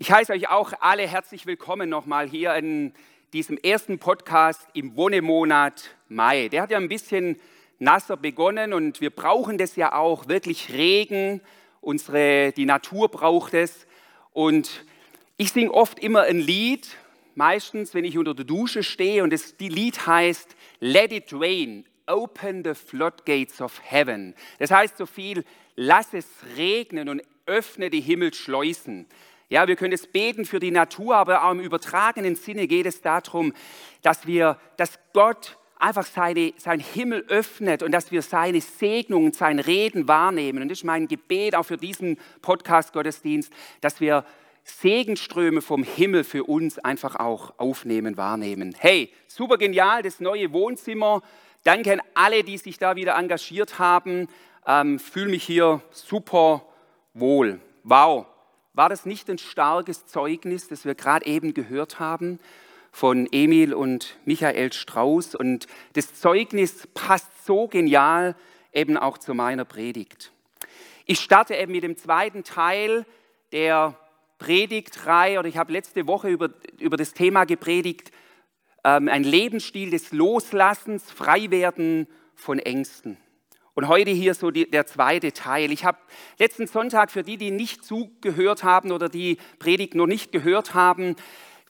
Ich heiße euch auch alle herzlich willkommen nochmal hier in diesem ersten Podcast im Wonnemonat Mai. Der hat ja ein bisschen nasser begonnen und wir brauchen das ja auch, wirklich Regen, unsere, die Natur braucht es. Und ich singe oft immer ein Lied, meistens wenn ich unter der Dusche stehe und das die Lied heißt Let it rain, open the floodgates of heaven. Das heißt so viel, lass es regnen und öffne die Himmelsschleusen. Ja, wir können es beten für die Natur, aber auch im übertragenen Sinne geht es darum, dass wir, dass Gott einfach seine, sein Himmel öffnet und dass wir seine Segnungen, sein Reden wahrnehmen. Und das ist mein Gebet auch für diesen Podcast-Gottesdienst, dass wir Segenströme vom Himmel für uns einfach auch aufnehmen, wahrnehmen. Hey, super genial, das neue Wohnzimmer. Danke an alle, die sich da wieder engagiert haben. Ähm, Fühle mich hier super wohl. Wow. War das nicht ein starkes Zeugnis, das wir gerade eben gehört haben von Emil und Michael Strauß? Und das Zeugnis passt so genial eben auch zu meiner Predigt. Ich starte eben mit dem zweiten Teil der Predigtreihe, oder ich habe letzte Woche über, über das Thema gepredigt, ähm, ein Lebensstil des Loslassens, Freiwerden von Ängsten. Und heute hier so die, der zweite Teil. Ich habe letzten Sonntag für die, die nicht zugehört haben oder die Predigt noch nicht gehört haben,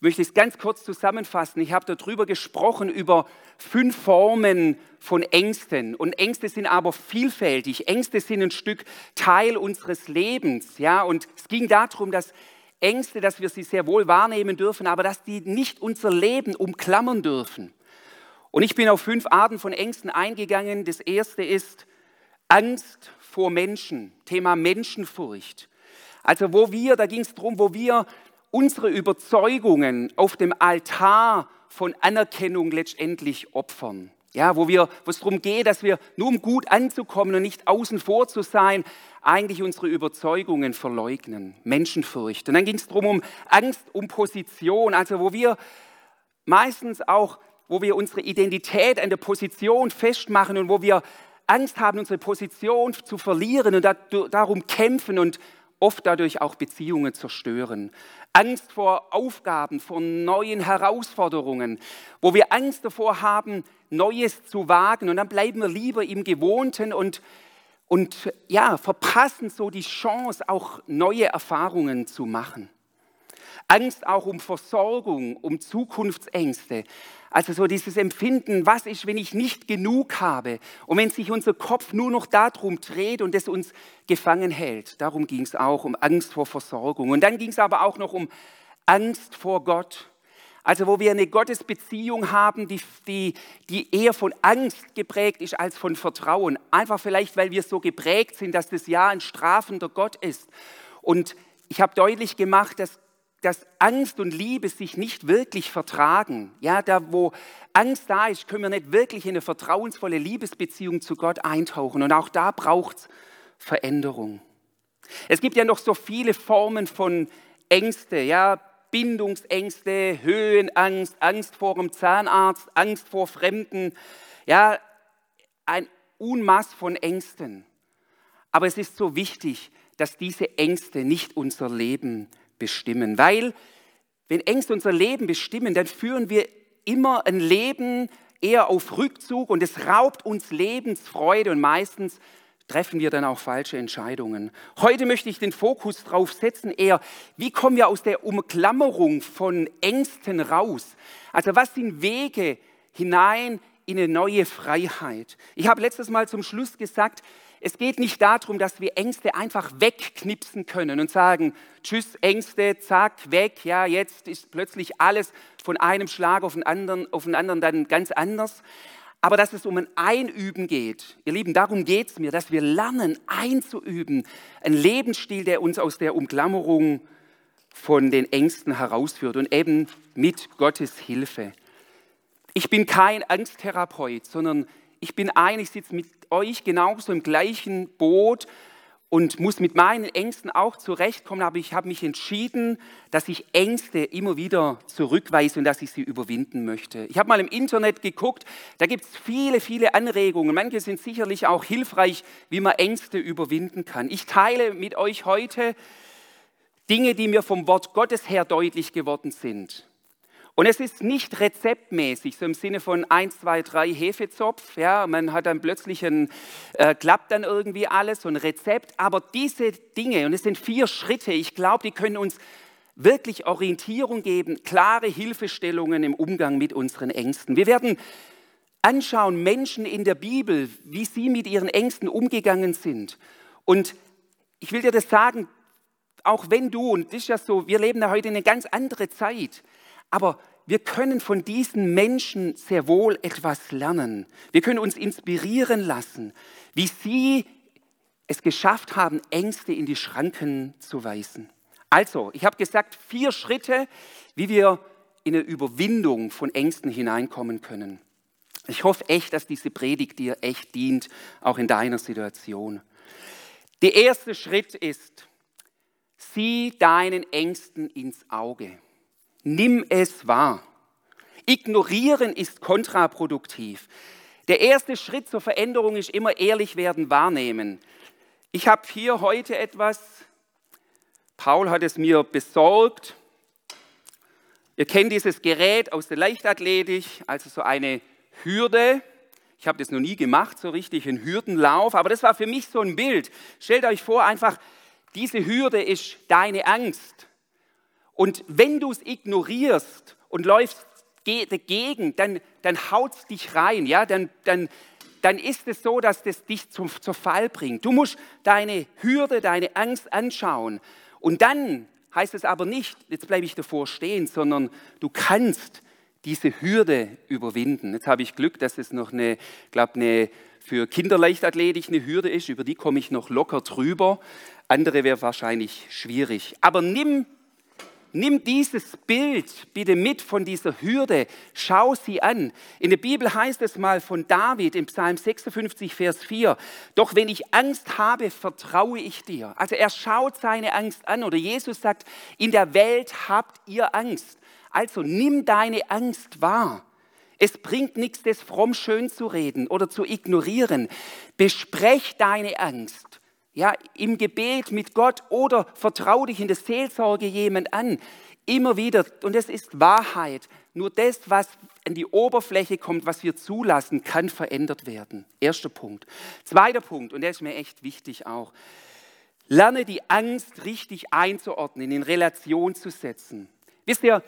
möchte ich es ganz kurz zusammenfassen. Ich habe darüber gesprochen, über fünf Formen von Ängsten. Und Ängste sind aber vielfältig. Ängste sind ein Stück Teil unseres Lebens. Ja? Und es ging darum, dass Ängste, dass wir sie sehr wohl wahrnehmen dürfen, aber dass die nicht unser Leben umklammern dürfen. Und ich bin auf fünf Arten von Ängsten eingegangen. Das erste ist Angst vor Menschen, Thema Menschenfurcht. Also wo wir, da ging es darum, wo wir unsere Überzeugungen auf dem Altar von Anerkennung letztendlich opfern. Ja, wo, wir, wo es darum geht, dass wir nur um gut anzukommen und nicht außen vor zu sein, eigentlich unsere Überzeugungen verleugnen. Menschenfurcht. Und dann ging es darum, um Angst um Position, also wo wir meistens auch, wo wir unsere Identität an der Position festmachen und wo wir Angst haben, unsere Position zu verlieren und darum kämpfen und oft dadurch auch Beziehungen zerstören. Angst vor Aufgaben, vor neuen Herausforderungen, wo wir Angst davor haben, Neues zu wagen und dann bleiben wir lieber im Gewohnten und, und ja, verpassen so die Chance, auch neue Erfahrungen zu machen. Angst auch um Versorgung, um Zukunftsängste. Also so dieses Empfinden, was ist, wenn ich nicht genug habe und wenn sich unser Kopf nur noch darum dreht und es uns gefangen hält. Darum ging es auch, um Angst vor Versorgung. Und dann ging es aber auch noch um Angst vor Gott. Also wo wir eine Gottesbeziehung haben, die, die, die eher von Angst geprägt ist als von Vertrauen. Einfach vielleicht, weil wir so geprägt sind, dass das Ja ein strafender Gott ist. Und ich habe deutlich gemacht, dass dass Angst und Liebe sich nicht wirklich vertragen. Ja, da wo Angst da ist, können wir nicht wirklich in eine vertrauensvolle Liebesbeziehung zu Gott eintauchen. Und auch da braucht es Veränderung. Es gibt ja noch so viele Formen von Ängste, ja, Bindungsängste, Höhenangst, Angst vor dem Zahnarzt, Angst vor Fremden, ja, ein Unmaß von Ängsten. Aber es ist so wichtig, dass diese Ängste nicht unser Leben bestimmen. Weil, wenn Ängste unser Leben bestimmen, dann führen wir immer ein Leben eher auf Rückzug und es raubt uns Lebensfreude und meistens treffen wir dann auch falsche Entscheidungen. Heute möchte ich den Fokus darauf setzen, eher, wie kommen wir aus der Umklammerung von Ängsten raus? Also was sind Wege hinein in eine neue Freiheit? Ich habe letztes Mal zum Schluss gesagt, es geht nicht darum, dass wir Ängste einfach wegknipsen können und sagen, tschüss Ängste, zack, weg, ja, jetzt ist plötzlich alles von einem Schlag auf den anderen, auf den anderen dann ganz anders. Aber dass es um ein Einüben geht, ihr Lieben, darum geht es mir, dass wir lernen einzuüben, ein Lebensstil, der uns aus der Umklammerung von den Ängsten herausführt und eben mit Gottes Hilfe. Ich bin kein Angsttherapeut, sondern ich bin ein, ich sitze mit euch genauso im gleichen Boot und muss mit meinen Ängsten auch zurechtkommen, aber ich habe mich entschieden, dass ich Ängste immer wieder zurückweise und dass ich sie überwinden möchte. Ich habe mal im Internet geguckt, da gibt es viele, viele Anregungen. Manche sind sicherlich auch hilfreich, wie man Ängste überwinden kann. Ich teile mit euch heute Dinge, die mir vom Wort Gottes her deutlich geworden sind. Und es ist nicht rezeptmäßig, so im Sinne von 1, 2, 3 Hefezopf. Ja, man hat dann plötzlich ein, äh, klappt dann irgendwie alles, so ein Rezept. Aber diese Dinge, und es sind vier Schritte, ich glaube, die können uns wirklich Orientierung geben, klare Hilfestellungen im Umgang mit unseren Ängsten. Wir werden anschauen, Menschen in der Bibel, wie sie mit ihren Ängsten umgegangen sind. Und ich will dir das sagen, auch wenn du, und das ist ja so, wir leben ja heute in eine ganz andere Zeit, aber wir können von diesen Menschen sehr wohl etwas lernen. Wir können uns inspirieren lassen, wie sie es geschafft haben, Ängste in die Schranken zu weisen. Also, ich habe gesagt, vier Schritte, wie wir in eine Überwindung von Ängsten hineinkommen können. Ich hoffe echt, dass diese Predigt dir echt dient, auch in deiner Situation. Der erste Schritt ist, sieh deinen Ängsten ins Auge. Nimm es wahr. Ignorieren ist kontraproduktiv. Der erste Schritt zur Veränderung ist immer ehrlich werden, wahrnehmen. Ich habe hier heute etwas, Paul hat es mir besorgt. Ihr kennt dieses Gerät aus der Leichtathletik, also so eine Hürde. Ich habe das noch nie gemacht, so richtig, einen Hürdenlauf, aber das war für mich so ein Bild. Stellt euch vor, einfach, diese Hürde ist deine Angst. Und wenn du es ignorierst und läufst dagegen, dann, dann haut es dich rein. Ja? Dann, dann, dann ist es so, dass das dich zum, zur Fall bringt. Du musst deine Hürde, deine Angst anschauen. Und dann heißt es aber nicht, jetzt bleibe ich davor stehen, sondern du kannst diese Hürde überwinden. Jetzt habe ich Glück, dass es noch eine, glaube eine für Kinderleichtathletik eine Hürde ist, über die komme ich noch locker drüber. Andere wäre wahrscheinlich schwierig. Aber nimm Nimm dieses Bild bitte mit von dieser Hürde, schau sie an. In der Bibel heißt es mal von David im Psalm 56, Vers 4, doch wenn ich Angst habe, vertraue ich dir. Also er schaut seine Angst an oder Jesus sagt, in der Welt habt ihr Angst. Also nimm deine Angst wahr. Es bringt nichts, das fromm schön zu reden oder zu ignorieren. Besprech deine Angst ja, im Gebet mit Gott oder vertrau dich in der Seelsorge jemand an. Immer wieder, und das ist Wahrheit. Nur das, was an die Oberfläche kommt, was wir zulassen, kann verändert werden. Erster Punkt. Zweiter Punkt, und der ist mir echt wichtig auch. Lerne die Angst richtig einzuordnen, in Relation zu setzen. Wisst ihr,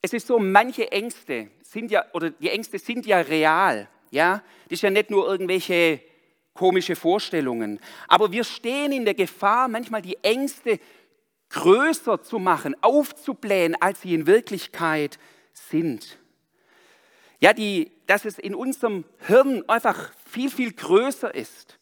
es ist so, manche Ängste sind ja, oder die Ängste sind ja real. Ja, das ist ja nicht nur irgendwelche komische Vorstellungen. Aber wir stehen in der Gefahr, manchmal die Ängste größer zu machen, aufzublähen, als sie in Wirklichkeit sind. Ja, die, dass es in unserem Hirn einfach viel, viel größer ist.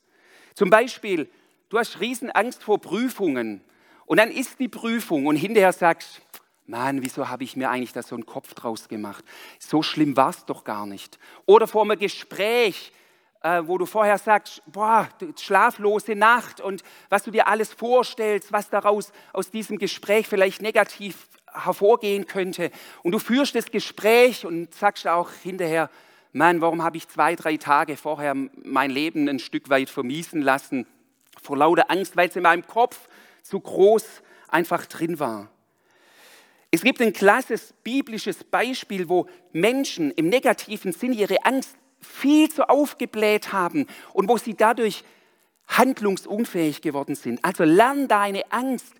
Zum Beispiel, du hast Riesenangst vor Prüfungen und dann ist die Prüfung und hinterher sagst, Mann, wieso habe ich mir eigentlich da so einen Kopf draus gemacht? So schlimm war es doch gar nicht. Oder vor einem Gespräch, äh, wo du vorher sagst, boah, schlaflose Nacht und was du dir alles vorstellst, was daraus aus diesem Gespräch vielleicht negativ hervorgehen könnte. Und du führst das Gespräch und sagst auch hinterher, Mann, warum habe ich zwei, drei Tage vorher mein Leben ein Stück weit vermiesen lassen, vor lauter Angst, weil es in meinem Kopf zu groß einfach drin war. Es gibt ein klasses biblisches Beispiel, wo Menschen im negativen Sinn ihre Angst viel zu aufgebläht haben und wo sie dadurch handlungsunfähig geworden sind. Also lern deine Angst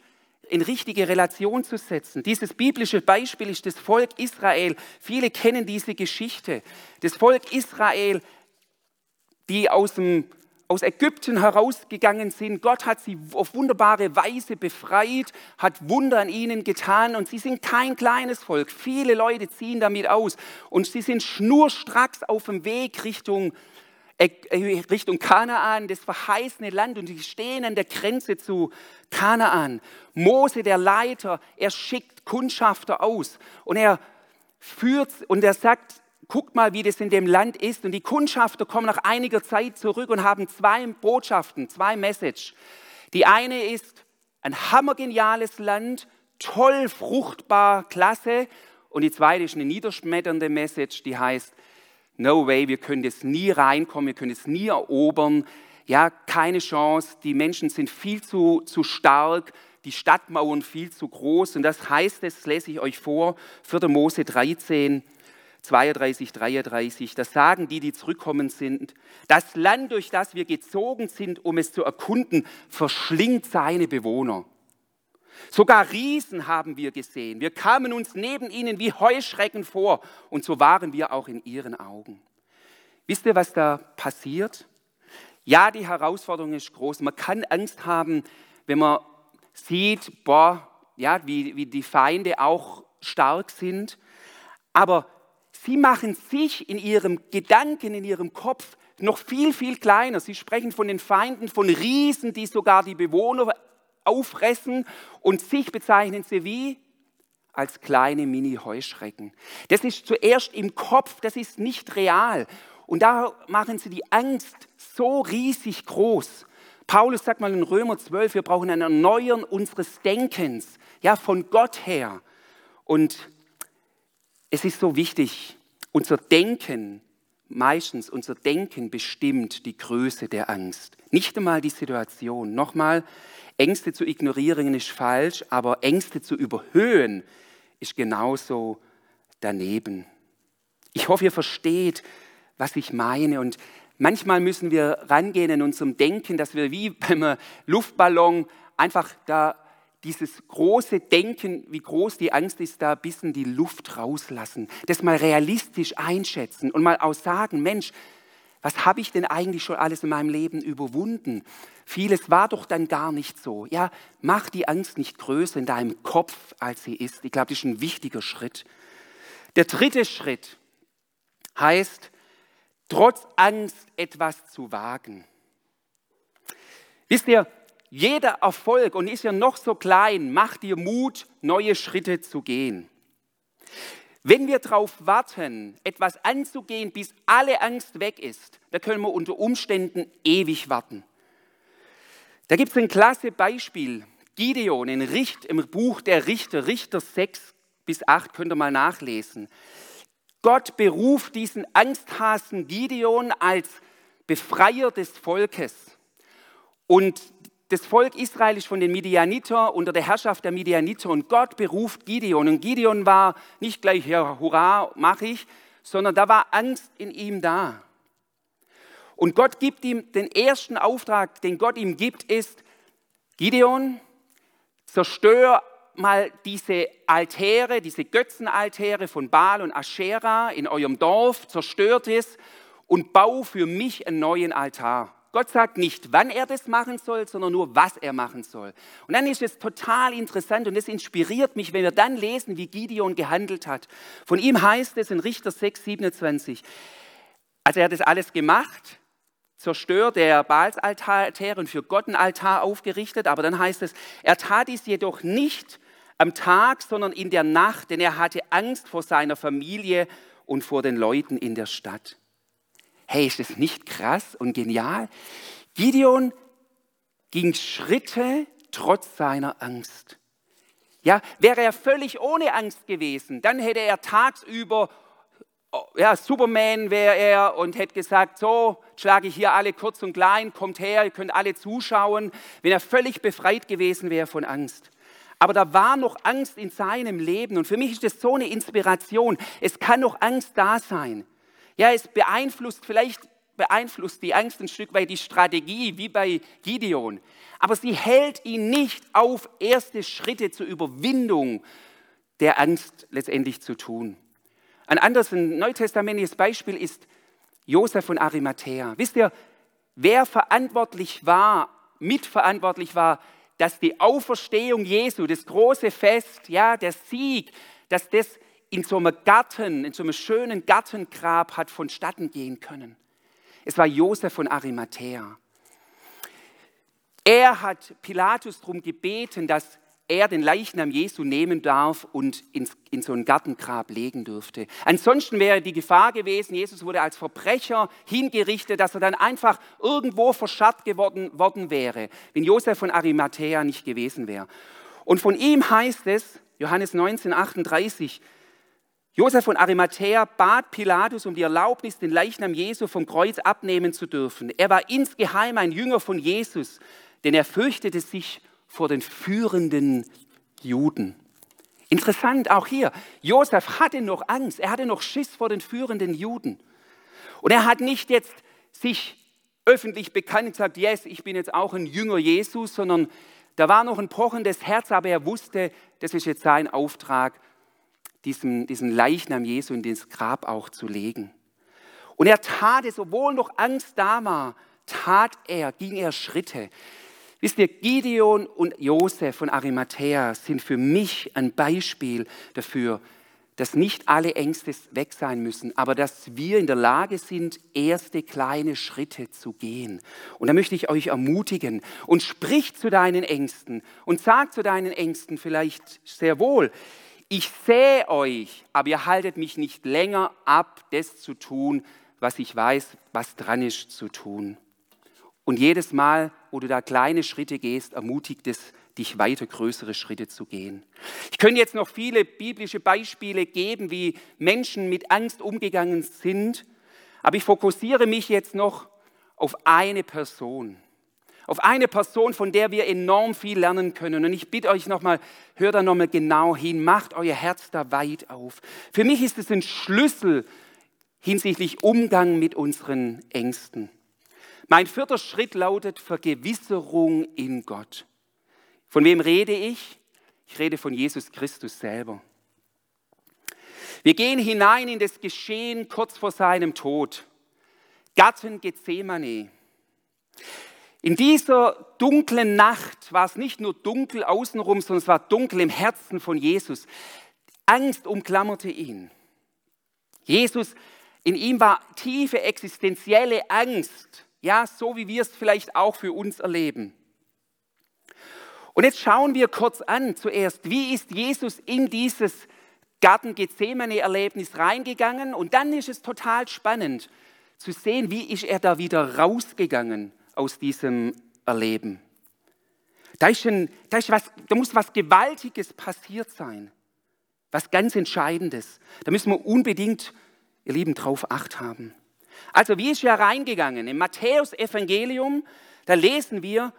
in richtige Relation zu setzen. Dieses biblische Beispiel ist das Volk Israel. Viele kennen diese Geschichte. Das Volk Israel, die aus dem aus Ägypten herausgegangen sind. Gott hat sie auf wunderbare Weise befreit, hat Wunder an ihnen getan und sie sind kein kleines Volk. Viele Leute ziehen damit aus und sie sind schnurstracks auf dem Weg Richtung, äh, Richtung Kanaan, das verheißene Land und sie stehen an der Grenze zu Kanaan. Mose, der Leiter, er schickt Kundschafter aus und er führt und er sagt, guckt mal, wie das in dem Land ist. Und die Kundschafter kommen nach einiger Zeit zurück und haben zwei Botschaften, zwei Message. Die eine ist ein hammergeniales Land, toll, fruchtbar, klasse. Und die zweite ist eine niederschmetternde Message, die heißt, no way, wir können das nie reinkommen, wir können es nie erobern. Ja, keine Chance, die Menschen sind viel zu, zu stark, die Stadtmauern viel zu groß. Und das heißt, das lese ich euch vor, 4. Mose 13, 32, 33, das sagen die, die zurückkommen sind. Das Land, durch das wir gezogen sind, um es zu erkunden, verschlingt seine Bewohner. Sogar Riesen haben wir gesehen. Wir kamen uns neben ihnen wie Heuschrecken vor und so waren wir auch in ihren Augen. Wisst ihr, was da passiert? Ja, die Herausforderung ist groß. Man kann Angst haben, wenn man sieht, boah, ja, wie, wie die Feinde auch stark sind. Aber Sie machen sich in ihrem Gedanken, in ihrem Kopf noch viel, viel kleiner. Sie sprechen von den Feinden, von Riesen, die sogar die Bewohner auffressen und sich bezeichnen sie wie? Als kleine Mini-Heuschrecken. Das ist zuerst im Kopf, das ist nicht real. Und da machen sie die Angst so riesig groß. Paulus sagt mal in Römer 12, wir brauchen ein Erneuern unseres Denkens, ja, von Gott her. Und es ist so wichtig, unser Denken, meistens unser Denken bestimmt die Größe der Angst. Nicht einmal die Situation. Nochmal, Ängste zu ignorieren ist falsch, aber Ängste zu überhöhen ist genauso daneben. Ich hoffe, ihr versteht, was ich meine. Und manchmal müssen wir rangehen in unserem Denken, dass wir wie beim Luftballon einfach da dieses große Denken, wie groß die Angst ist, da ein bisschen die Luft rauslassen, das mal realistisch einschätzen und mal auch sagen, Mensch, was habe ich denn eigentlich schon alles in meinem Leben überwunden? Vieles war doch dann gar nicht so. Ja, mach die Angst nicht größer in deinem Kopf, als sie ist. Ich glaube, das ist ein wichtiger Schritt. Der dritte Schritt heißt, trotz Angst etwas zu wagen. Wisst ihr, jeder Erfolg, und ist ja noch so klein, macht dir Mut, neue Schritte zu gehen. Wenn wir darauf warten, etwas anzugehen, bis alle Angst weg ist, da können wir unter Umständen ewig warten. Da gibt es ein klasse Beispiel. Gideon in Richt, im Buch der Richter, Richter 6 bis 8, könnt ihr mal nachlesen. Gott beruft diesen Angsthasen Gideon als Befreier des Volkes. Und das Volk Israel ist von den Midianiter unter der Herrschaft der Midianiter und Gott beruft Gideon. Und Gideon war nicht gleich, ja, hurra, mach ich, sondern da war Angst in ihm da. Und Gott gibt ihm den ersten Auftrag, den Gott ihm gibt, ist, Gideon, zerstör mal diese Altäre, diese Götzenaltäre von Baal und Aschera in eurem Dorf, zerstört es und bau für mich einen neuen Altar. Gott sagt nicht, wann er das machen soll, sondern nur, was er machen soll. Und dann ist es total interessant und es inspiriert mich, wenn wir dann lesen, wie Gideon gehandelt hat. Von ihm heißt es in Richter 6, 27, also er hat das alles gemacht, zerstört der Baalsaltäre und für Gott ein Altar aufgerichtet, aber dann heißt es, er tat dies jedoch nicht am Tag, sondern in der Nacht, denn er hatte Angst vor seiner Familie und vor den Leuten in der Stadt. Hey, ist das nicht krass und genial? Gideon ging Schritte trotz seiner Angst. Ja, wäre er völlig ohne Angst gewesen, dann hätte er tagsüber, oh, ja, Superman wäre er und hätte gesagt, so schlage ich hier alle kurz und klein, kommt her, ihr könnt alle zuschauen, wenn er völlig befreit gewesen wäre von Angst. Aber da war noch Angst in seinem Leben und für mich ist das so eine Inspiration. Es kann noch Angst da sein. Ja, es beeinflusst, vielleicht beeinflusst die Angst ein Stück weit die Strategie, wie bei Gideon. Aber sie hält ihn nicht auf, erste Schritte zur Überwindung der Angst letztendlich zu tun. Ein anderes ein neutestamentliches Beispiel ist Josef von Arimathea. Wisst ihr, wer verantwortlich war, mitverantwortlich war, dass die Auferstehung Jesu, das große Fest, ja, der Sieg, dass das in so einem Garten, in so einem schönen Gartengrab hat vonstatten gehen können. Es war Josef von Arimathea. Er hat Pilatus darum gebeten, dass er den Leichnam Jesu nehmen darf und ins, in so ein Gartengrab legen dürfte. Ansonsten wäre die Gefahr gewesen, Jesus wurde als Verbrecher hingerichtet, dass er dann einfach irgendwo verscharrt geworden worden wäre, wenn Josef von Arimathea nicht gewesen wäre. Und von ihm heißt es, Johannes 19, 38, Josef von Arimathea bat Pilatus um die Erlaubnis, den Leichnam Jesu vom Kreuz abnehmen zu dürfen. Er war insgeheim ein Jünger von Jesus, denn er fürchtete sich vor den führenden Juden. Interessant auch hier, Josef hatte noch Angst, er hatte noch Schiss vor den führenden Juden. Und er hat nicht jetzt sich öffentlich bekannt und gesagt, yes, ich bin jetzt auch ein Jünger Jesus, sondern da war noch ein pochendes Herz, aber er wusste, das ist jetzt sein Auftrag, diesen, diesen Leichnam Jesu in das Grab auch zu legen. Und er tat es, obwohl noch Angst da war, tat er, ging er Schritte. Wisst ihr, Gideon und Josef von Arimathea sind für mich ein Beispiel dafür, dass nicht alle Ängste weg sein müssen, aber dass wir in der Lage sind, erste kleine Schritte zu gehen. Und da möchte ich euch ermutigen und sprich zu deinen Ängsten und sag zu deinen Ängsten vielleicht sehr wohl, ich sehe euch, aber ihr haltet mich nicht länger ab, das zu tun, was ich weiß, was dran ist zu tun. Und jedes Mal, wo du da kleine Schritte gehst, ermutigt es dich weiter größere Schritte zu gehen. Ich könnte jetzt noch viele biblische Beispiele geben, wie Menschen mit Angst umgegangen sind, aber ich fokussiere mich jetzt noch auf eine Person. Auf eine Person, von der wir enorm viel lernen können. Und ich bitte euch nochmal, hört da nochmal genau hin, macht euer Herz da weit auf. Für mich ist es ein Schlüssel hinsichtlich Umgang mit unseren Ängsten. Mein vierter Schritt lautet Vergewisserung in Gott. Von wem rede ich? Ich rede von Jesus Christus selber. Wir gehen hinein in das Geschehen kurz vor seinem Tod. Garten Gethsemane. In dieser dunklen Nacht war es nicht nur dunkel außenrum, sondern es war dunkel im Herzen von Jesus. Angst umklammerte ihn. Jesus, in ihm war tiefe existenzielle Angst. Ja, so wie wir es vielleicht auch für uns erleben. Und jetzt schauen wir kurz an zuerst, wie ist Jesus in dieses Garten Gethsemane-Erlebnis reingegangen und dann ist es total spannend zu sehen, wie ist er da wieder rausgegangen aus diesem Erleben. Da, ist ein, da, ist was, da muss was Gewaltiges passiert sein, was ganz Entscheidendes. Da müssen wir unbedingt, ihr Lieben, drauf acht haben. Also wie ist er reingegangen? Im Matthäus-Evangelium, da lesen wir,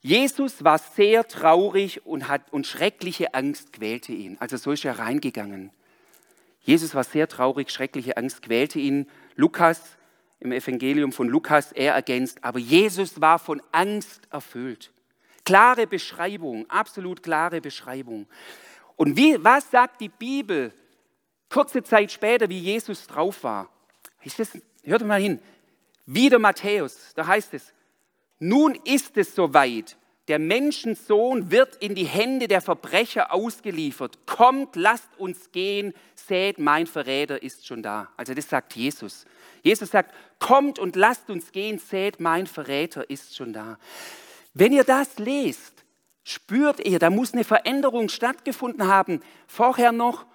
Jesus war sehr traurig und, hat, und schreckliche Angst quälte ihn. Also so ist er reingegangen. Jesus war sehr traurig, schreckliche Angst quälte ihn. Lukas, im Evangelium von Lukas, er ergänzt, aber Jesus war von Angst erfüllt. Klare Beschreibung, absolut klare Beschreibung. Und wie, was sagt die Bibel kurze Zeit später, wie Jesus drauf war? Das, hört mal hin. Wieder Matthäus, da heißt es, nun ist es soweit. Der Menschensohn wird in die Hände der Verbrecher ausgeliefert. Kommt, lasst uns gehen, seht, mein Verräter ist schon da. Also das sagt Jesus. Jesus sagt, kommt und lasst uns gehen, seht, mein Verräter ist schon da. Wenn ihr das lest, spürt ihr, da muss eine Veränderung stattgefunden haben. Vorher noch,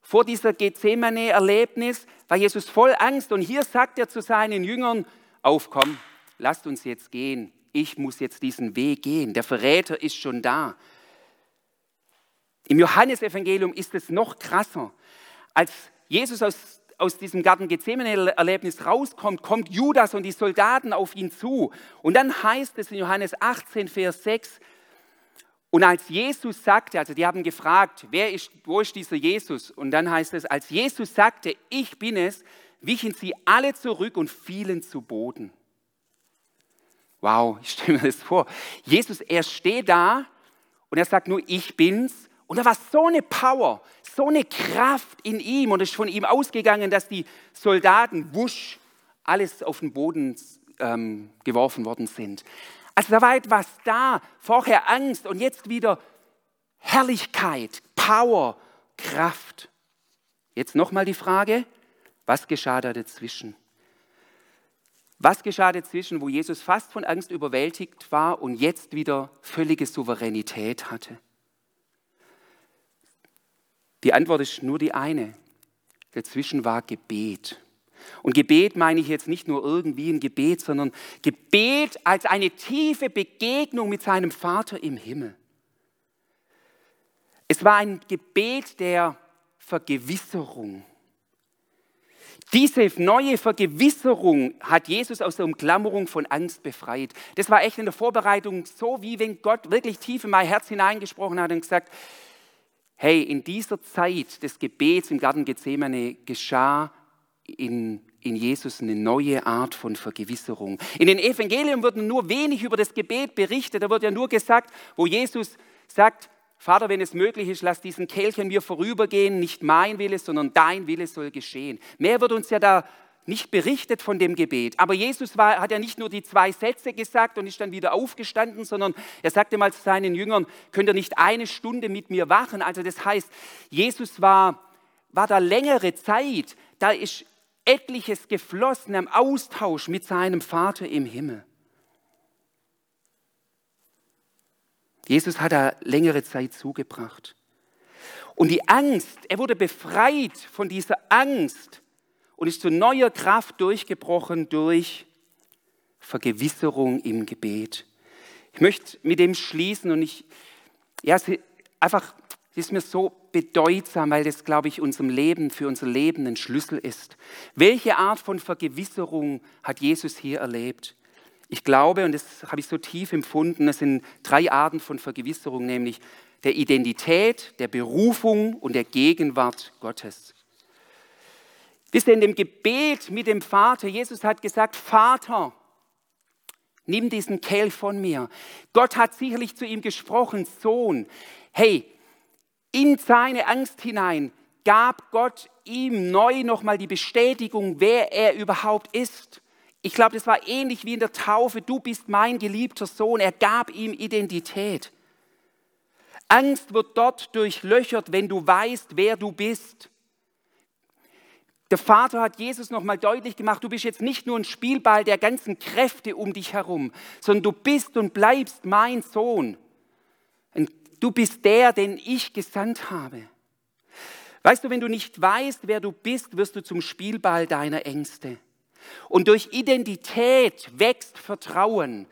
vor dieser Gethsemane-Erlebnis, war Jesus voll Angst. Und hier sagt er zu seinen Jüngern, aufkomm, lasst uns jetzt gehen. Ich muss jetzt diesen Weg gehen. Der Verräter ist schon da. Im Johannesevangelium ist es noch krasser. Als Jesus aus, aus diesem Garten Gethsemane-Erlebnis rauskommt, kommt Judas und die Soldaten auf ihn zu. Und dann heißt es in Johannes 18, Vers 6, und als Jesus sagte, also die haben gefragt, wer ist, wo ist dieser Jesus? Und dann heißt es, als Jesus sagte, ich bin es, wichen sie alle zurück und fielen zu Boden. Wow, ich stelle mir das vor. Jesus, er steht da und er sagt nur, ich bin's. Und da war so eine Power, so eine Kraft in ihm und es ist von ihm ausgegangen, dass die Soldaten wusch alles auf den Boden ähm, geworfen worden sind. Also da war etwas da, vorher Angst und jetzt wieder Herrlichkeit, Power, Kraft. Jetzt nochmal die Frage, was geschah da dazwischen? Was geschah dazwischen, wo Jesus fast von Angst überwältigt war und jetzt wieder völlige Souveränität hatte? Die Antwort ist nur die eine. Dazwischen war Gebet. Und Gebet meine ich jetzt nicht nur irgendwie ein Gebet, sondern Gebet als eine tiefe Begegnung mit seinem Vater im Himmel. Es war ein Gebet der Vergewisserung. Diese neue Vergewisserung hat Jesus aus der Umklammerung von Angst befreit. Das war echt in der Vorbereitung so, wie wenn Gott wirklich tief in mein Herz hineingesprochen hat und gesagt, hey, in dieser Zeit des Gebets im Garten Gethsemane geschah in, in Jesus eine neue Art von Vergewisserung. In den Evangelien wird nur wenig über das Gebet berichtet. Da wird ja nur gesagt, wo Jesus sagt, Vater, wenn es möglich ist, lass diesen Kelch an mir vorübergehen, nicht mein Wille, sondern dein Wille soll geschehen. Mehr wird uns ja da nicht berichtet von dem Gebet. Aber Jesus war, hat ja nicht nur die zwei Sätze gesagt und ist dann wieder aufgestanden, sondern er sagte mal zu seinen Jüngern, könnt ihr nicht eine Stunde mit mir wachen? Also das heißt, Jesus war, war da längere Zeit, da ist etliches geflossen im Austausch mit seinem Vater im Himmel. Jesus hat da längere Zeit zugebracht. Und die Angst, er wurde befreit von dieser Angst und ist zu neuer Kraft durchgebrochen durch Vergewisserung im Gebet. Ich möchte mit dem schließen und ich, ja, einfach, es ist mir so bedeutsam, weil das, glaube ich, unserem Leben, für unser Leben ein Schlüssel ist. Welche Art von Vergewisserung hat Jesus hier erlebt? Ich glaube, und das habe ich so tief empfunden, es sind drei Arten von Vergewisserung, nämlich der Identität, der Berufung und der Gegenwart Gottes. Wisst ihr, in dem Gebet mit dem Vater, Jesus hat gesagt, Vater, nimm diesen Kelch von mir. Gott hat sicherlich zu ihm gesprochen, Sohn, hey, in seine Angst hinein gab Gott ihm neu nochmal die Bestätigung, wer er überhaupt ist. Ich glaube, das war ähnlich wie in der Taufe. Du bist mein geliebter Sohn. Er gab ihm Identität. Angst wird dort durchlöchert, wenn du weißt, wer du bist. Der Vater hat Jesus nochmal deutlich gemacht, du bist jetzt nicht nur ein Spielball der ganzen Kräfte um dich herum, sondern du bist und bleibst mein Sohn. Du bist der, den ich gesandt habe. Weißt du, wenn du nicht weißt, wer du bist, wirst du zum Spielball deiner Ängste. Und durch Identität wächst Vertrauen.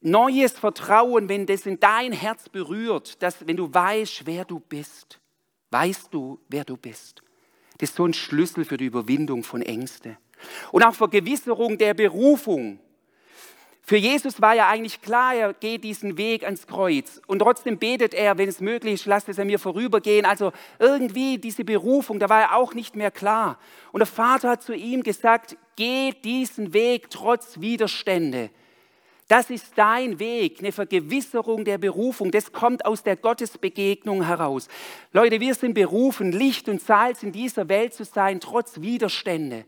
Neues Vertrauen, wenn das in dein Herz berührt, dass, wenn du weißt, wer du bist. Weißt du, wer du bist. Das ist so ein Schlüssel für die Überwindung von Ängsten. Und auch Vergewisserung der Berufung. Für Jesus war ja eigentlich klar, er geht diesen Weg ans Kreuz. Und trotzdem betet er, wenn es möglich ist, lasst es an mir vorübergehen. Also irgendwie diese Berufung, da war er auch nicht mehr klar. Und der Vater hat zu ihm gesagt, geh diesen Weg trotz Widerstände. Das ist dein Weg, eine Vergewisserung der Berufung. Das kommt aus der Gottesbegegnung heraus. Leute, wir sind berufen, Licht und Salz in dieser Welt zu sein, trotz Widerstände.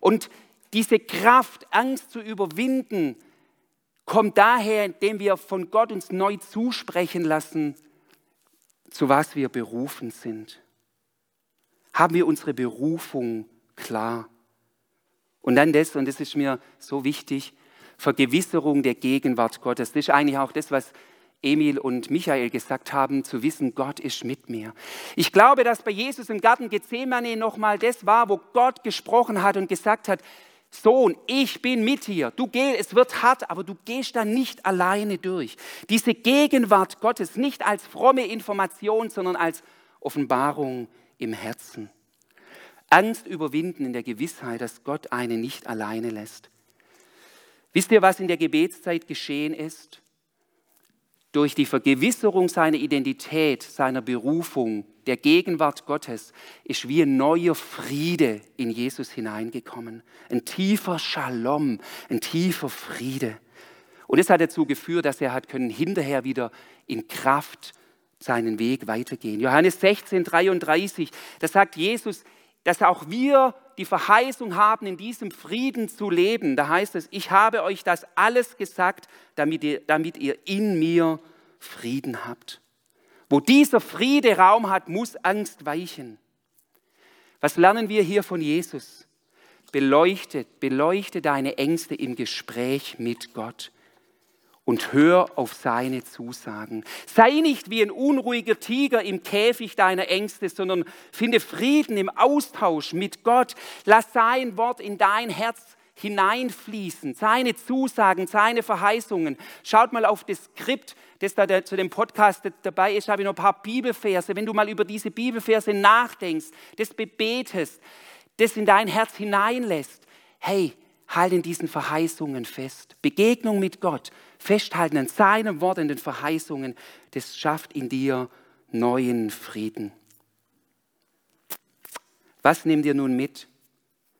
Und diese Kraft, Angst zu überwinden, kommt daher, indem wir von Gott uns neu zusprechen lassen, zu was wir berufen sind. Haben wir unsere Berufung klar? Und dann das, und das ist mir so wichtig, Vergewisserung der Gegenwart Gottes. Das ist eigentlich auch das, was Emil und Michael gesagt haben, zu wissen, Gott ist mit mir. Ich glaube, dass bei Jesus im Garten Gethsemane nochmal das war, wo Gott gesprochen hat und gesagt hat, Sohn, ich bin mit dir. Du gehst, es wird hart, aber du gehst da nicht alleine durch. Diese Gegenwart Gottes nicht als fromme Information, sondern als Offenbarung im Herzen. Angst überwinden in der Gewissheit, dass Gott einen nicht alleine lässt. Wisst ihr, was in der Gebetszeit geschehen ist? durch die Vergewisserung seiner Identität, seiner Berufung, der Gegenwart Gottes, ist wie ein neuer Friede in Jesus hineingekommen. Ein tiefer Shalom, ein tiefer Friede. Und das hat dazu geführt, dass er hat können hinterher wieder in Kraft seinen Weg weitergehen. Johannes 16, 33, da sagt Jesus, dass auch wir die Verheißung haben, in diesem Frieden zu leben. Da heißt es, ich habe euch das alles gesagt, damit ihr, damit ihr in mir Frieden habt. Wo dieser Friede Raum hat, muss Angst weichen. Was lernen wir hier von Jesus? Beleuchte, beleuchte deine Ängste im Gespräch mit Gott und hör auf seine Zusagen. Sei nicht wie ein unruhiger Tiger im Käfig deiner Ängste, sondern finde Frieden im Austausch mit Gott. Lass sein Wort in dein Herz hineinfließen, seine Zusagen, seine Verheißungen. Schaut mal auf das Skript, das da zu dem Podcast dabei ist, habe ich noch ein paar Bibelverse. Wenn du mal über diese Bibelverse nachdenkst, das bebetest, das in dein Herz hineinlässt. Hey, halt in diesen Verheißungen fest. Begegnung mit Gott, festhalten an seinem Wort, in den Verheißungen, das schafft in dir neuen Frieden. Was nehmt ihr nun mit?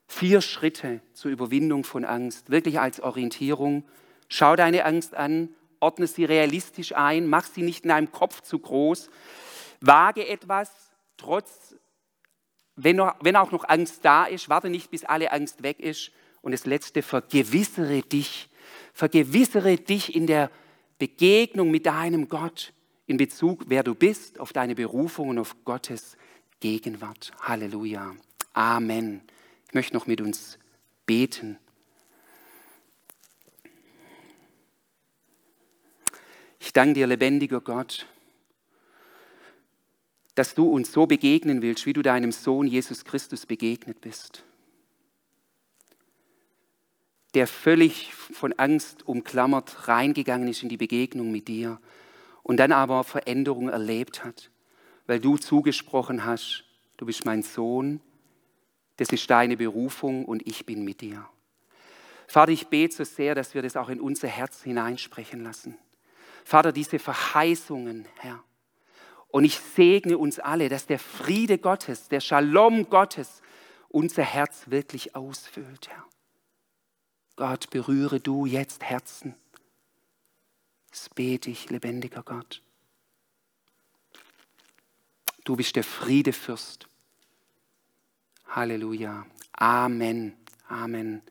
Vier Schritte zur Überwindung von Angst, wirklich als Orientierung. Schau deine Angst an, ordne sie realistisch ein, mach sie nicht in deinem Kopf zu groß. Wage etwas, trotz, wenn, noch, wenn auch noch Angst da ist, warte nicht, bis alle Angst weg ist. Und das Letzte, vergewissere dich. Vergewissere dich in der Begegnung mit deinem Gott in Bezug, wer du bist, auf deine Berufung und auf Gottes Gegenwart. Halleluja. Amen. Ich möchte noch mit uns beten. Ich danke dir, lebendiger Gott, dass du uns so begegnen willst, wie du deinem Sohn Jesus Christus begegnet bist, der völlig von Angst umklammert reingegangen ist in die Begegnung mit dir und dann aber Veränderung erlebt hat, weil du zugesprochen hast, du bist mein Sohn, das ist deine Berufung und ich bin mit dir. Vater, ich bete so sehr, dass wir das auch in unser Herz hineinsprechen lassen. Vater, diese Verheißungen, Herr. Und ich segne uns alle, dass der Friede Gottes, der Shalom Gottes unser Herz wirklich ausfüllt, Herr. Gott, berühre du jetzt Herzen. Das bete ich, lebendiger Gott. Du bist der Friedefürst. Halleluja. Amen. Amen.